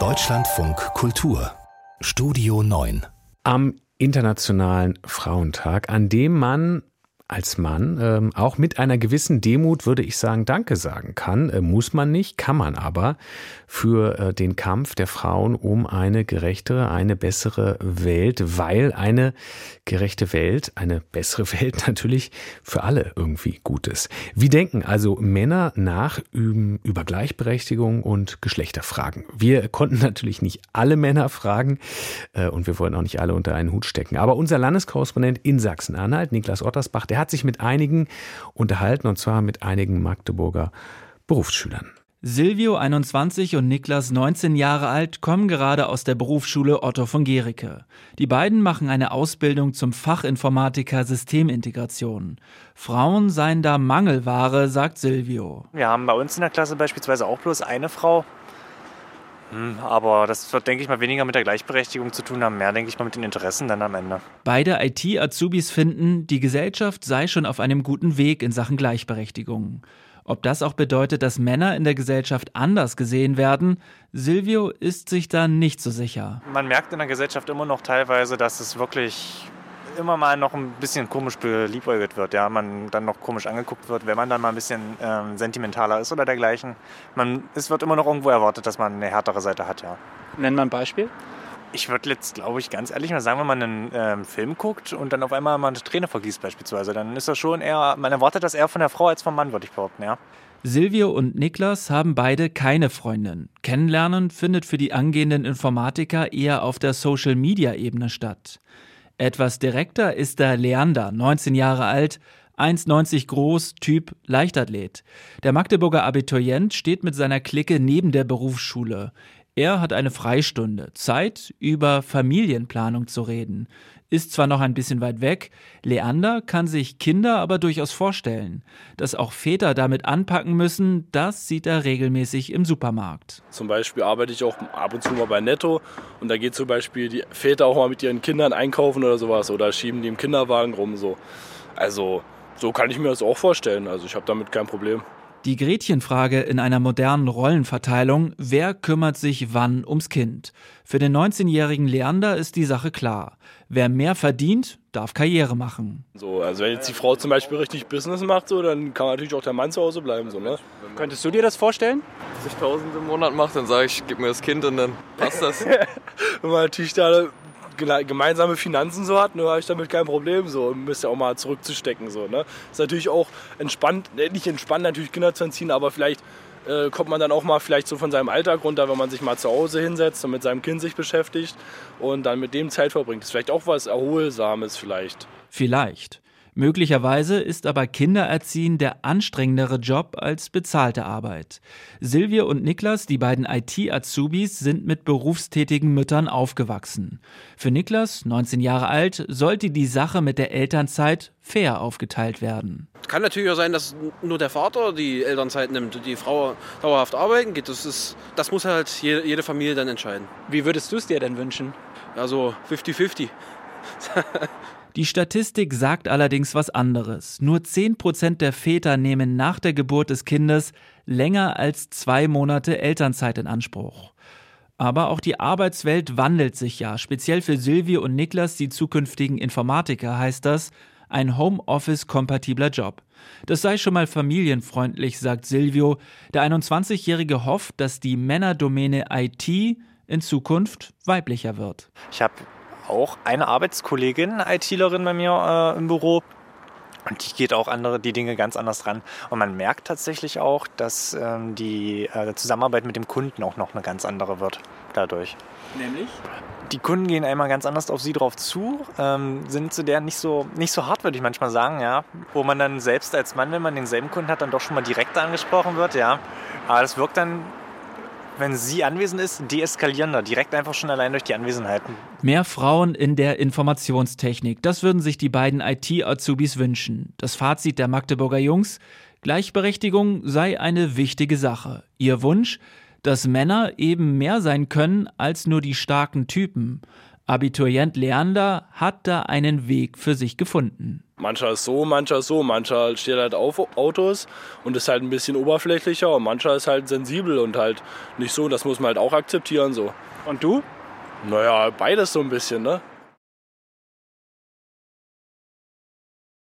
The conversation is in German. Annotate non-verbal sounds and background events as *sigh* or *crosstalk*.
Deutschlandfunk Kultur. Studio 9 Am Internationalen Frauentag, an dem man als Mann ähm, auch mit einer gewissen Demut, würde ich sagen, Danke sagen kann. Äh, muss man nicht, kann man aber für äh, den Kampf der Frauen um eine gerechtere, eine bessere Welt, weil eine gerechte Welt, eine bessere *laughs* Welt natürlich für alle irgendwie gut ist. Wie denken also Männer nach über Gleichberechtigung und Geschlechterfragen? Wir konnten natürlich nicht alle Männer fragen äh, und wir wollen auch nicht alle unter einen Hut stecken. Aber unser Landeskorrespondent in Sachsen-Anhalt, Niklas Ottersbach, der hat sich mit einigen unterhalten und zwar mit einigen Magdeburger Berufsschülern. Silvio, 21 und Niklas, 19 Jahre alt, kommen gerade aus der Berufsschule Otto von Gericke. Die beiden machen eine Ausbildung zum Fachinformatiker Systemintegration. Frauen seien da Mangelware, sagt Silvio. Wir haben bei uns in der Klasse beispielsweise auch bloß eine Frau. Aber das wird, denke ich mal, weniger mit der Gleichberechtigung zu tun haben, mehr, denke ich mal, mit den Interessen dann am Ende. Beide IT-Azubis finden, die Gesellschaft sei schon auf einem guten Weg in Sachen Gleichberechtigung. Ob das auch bedeutet, dass Männer in der Gesellschaft anders gesehen werden, Silvio ist sich da nicht so sicher. Man merkt in der Gesellschaft immer noch teilweise, dass es wirklich immer mal noch ein bisschen komisch beliebäugelt wird, ja, man dann noch komisch angeguckt wird, wenn man dann mal ein bisschen ähm, sentimentaler ist oder dergleichen. Man, es wird immer noch irgendwo erwartet, dass man eine härtere Seite hat, ja. Nennen wir ein Beispiel? Ich würde jetzt, glaube ich, ganz ehrlich mal sagen, wenn man einen ähm, Film guckt und dann auf einmal mal eine Träne vergießt beispielsweise, dann ist das schon eher, man erwartet das eher von der Frau als vom Mann, würde ich behaupten, ja. Silvio und Niklas haben beide keine Freundin. Kennenlernen findet für die angehenden Informatiker eher auf der Social-Media-Ebene statt. Etwas direkter ist da Leander, 19 Jahre alt, 1,90 groß, Typ Leichtathlet. Der Magdeburger Abiturient steht mit seiner Clique neben der Berufsschule. Er hat eine Freistunde, Zeit, über Familienplanung zu reden. Ist zwar noch ein bisschen weit weg, Leander kann sich Kinder aber durchaus vorstellen. Dass auch Väter damit anpacken müssen, das sieht er regelmäßig im Supermarkt. Zum Beispiel arbeite ich auch ab und zu mal bei Netto und da geht zum Beispiel die Väter auch mal mit ihren Kindern einkaufen oder sowas oder schieben die im Kinderwagen rum. So. Also so kann ich mir das auch vorstellen. Also ich habe damit kein Problem. Die Gretchenfrage in einer modernen Rollenverteilung, wer kümmert sich wann ums Kind? Für den 19-jährigen Leander ist die Sache klar. Wer mehr verdient, darf Karriere machen. So, also wenn jetzt die Frau zum Beispiel richtig Business macht, so, dann kann natürlich auch der Mann zu Hause bleiben. So, ne? Könntest du dir das vorstellen? Wenn ich 1000 im Monat mache, dann sage ich, gib mir das Kind und dann passt das. *laughs* wenn man natürlich da gemeinsame Finanzen so hat, ne, habe ich damit kein Problem so müsst ja auch mal zurückzustecken so, ne. Ist natürlich auch entspannt, äh, nicht entspannt natürlich Kinder zu entziehen, aber vielleicht äh, kommt man dann auch mal vielleicht so von seinem Alltag runter, wenn man sich mal zu Hause hinsetzt und mit seinem Kind sich beschäftigt und dann mit dem Zeit verbringt. Das ist vielleicht auch was Erholsames vielleicht. Vielleicht. Möglicherweise ist aber Kindererziehen der anstrengendere Job als bezahlte Arbeit. Silvia und Niklas, die beiden IT-Azubis, sind mit berufstätigen Müttern aufgewachsen. Für Niklas, 19 Jahre alt, sollte die Sache mit der Elternzeit fair aufgeteilt werden. Kann natürlich auch sein, dass nur der Vater die Elternzeit nimmt und die Frau dauerhaft arbeiten geht. Das, ist, das muss halt jede Familie dann entscheiden. Wie würdest du es dir denn wünschen? Also 50-50. *laughs* Die Statistik sagt allerdings was anderes. Nur 10% der Väter nehmen nach der Geburt des Kindes länger als zwei Monate Elternzeit in Anspruch. Aber auch die Arbeitswelt wandelt sich ja. Speziell für Silvie und Niklas, die zukünftigen Informatiker, heißt das ein Homeoffice-kompatibler Job. Das sei schon mal familienfreundlich, sagt Silvio. Der 21-Jährige hofft, dass die Männerdomäne IT in Zukunft weiblicher wird. Ich habe auch eine Arbeitskollegin, ITlerin bei mir äh, im Büro. Und die geht auch andere, die Dinge ganz anders ran. Und man merkt tatsächlich auch, dass ähm, die äh, Zusammenarbeit mit dem Kunden auch noch eine ganz andere wird dadurch. Nämlich? Die Kunden gehen einmal ganz anders auf sie drauf zu, ähm, sind zu der nicht so, nicht so hart, würde ich manchmal sagen, ja. Wo man dann selbst als Mann, wenn man denselben Kunden hat, dann doch schon mal direkt angesprochen wird, ja. Aber das wirkt dann wenn sie anwesend ist, deeskalierender, direkt einfach schon allein durch die Anwesenheit. Mehr Frauen in der Informationstechnik, das würden sich die beiden IT-Azubis wünschen. Das Fazit der Magdeburger Jungs, Gleichberechtigung sei eine wichtige Sache. Ihr Wunsch, dass Männer eben mehr sein können als nur die starken Typen. Abiturient Leander hat da einen Weg für sich gefunden. Mancher ist so, mancher ist so. Mancher steht halt auf Autos und ist halt ein bisschen oberflächlicher und mancher ist halt sensibel und halt nicht so. Das muss man halt auch akzeptieren so. Und du? Naja, beides so ein bisschen, ne?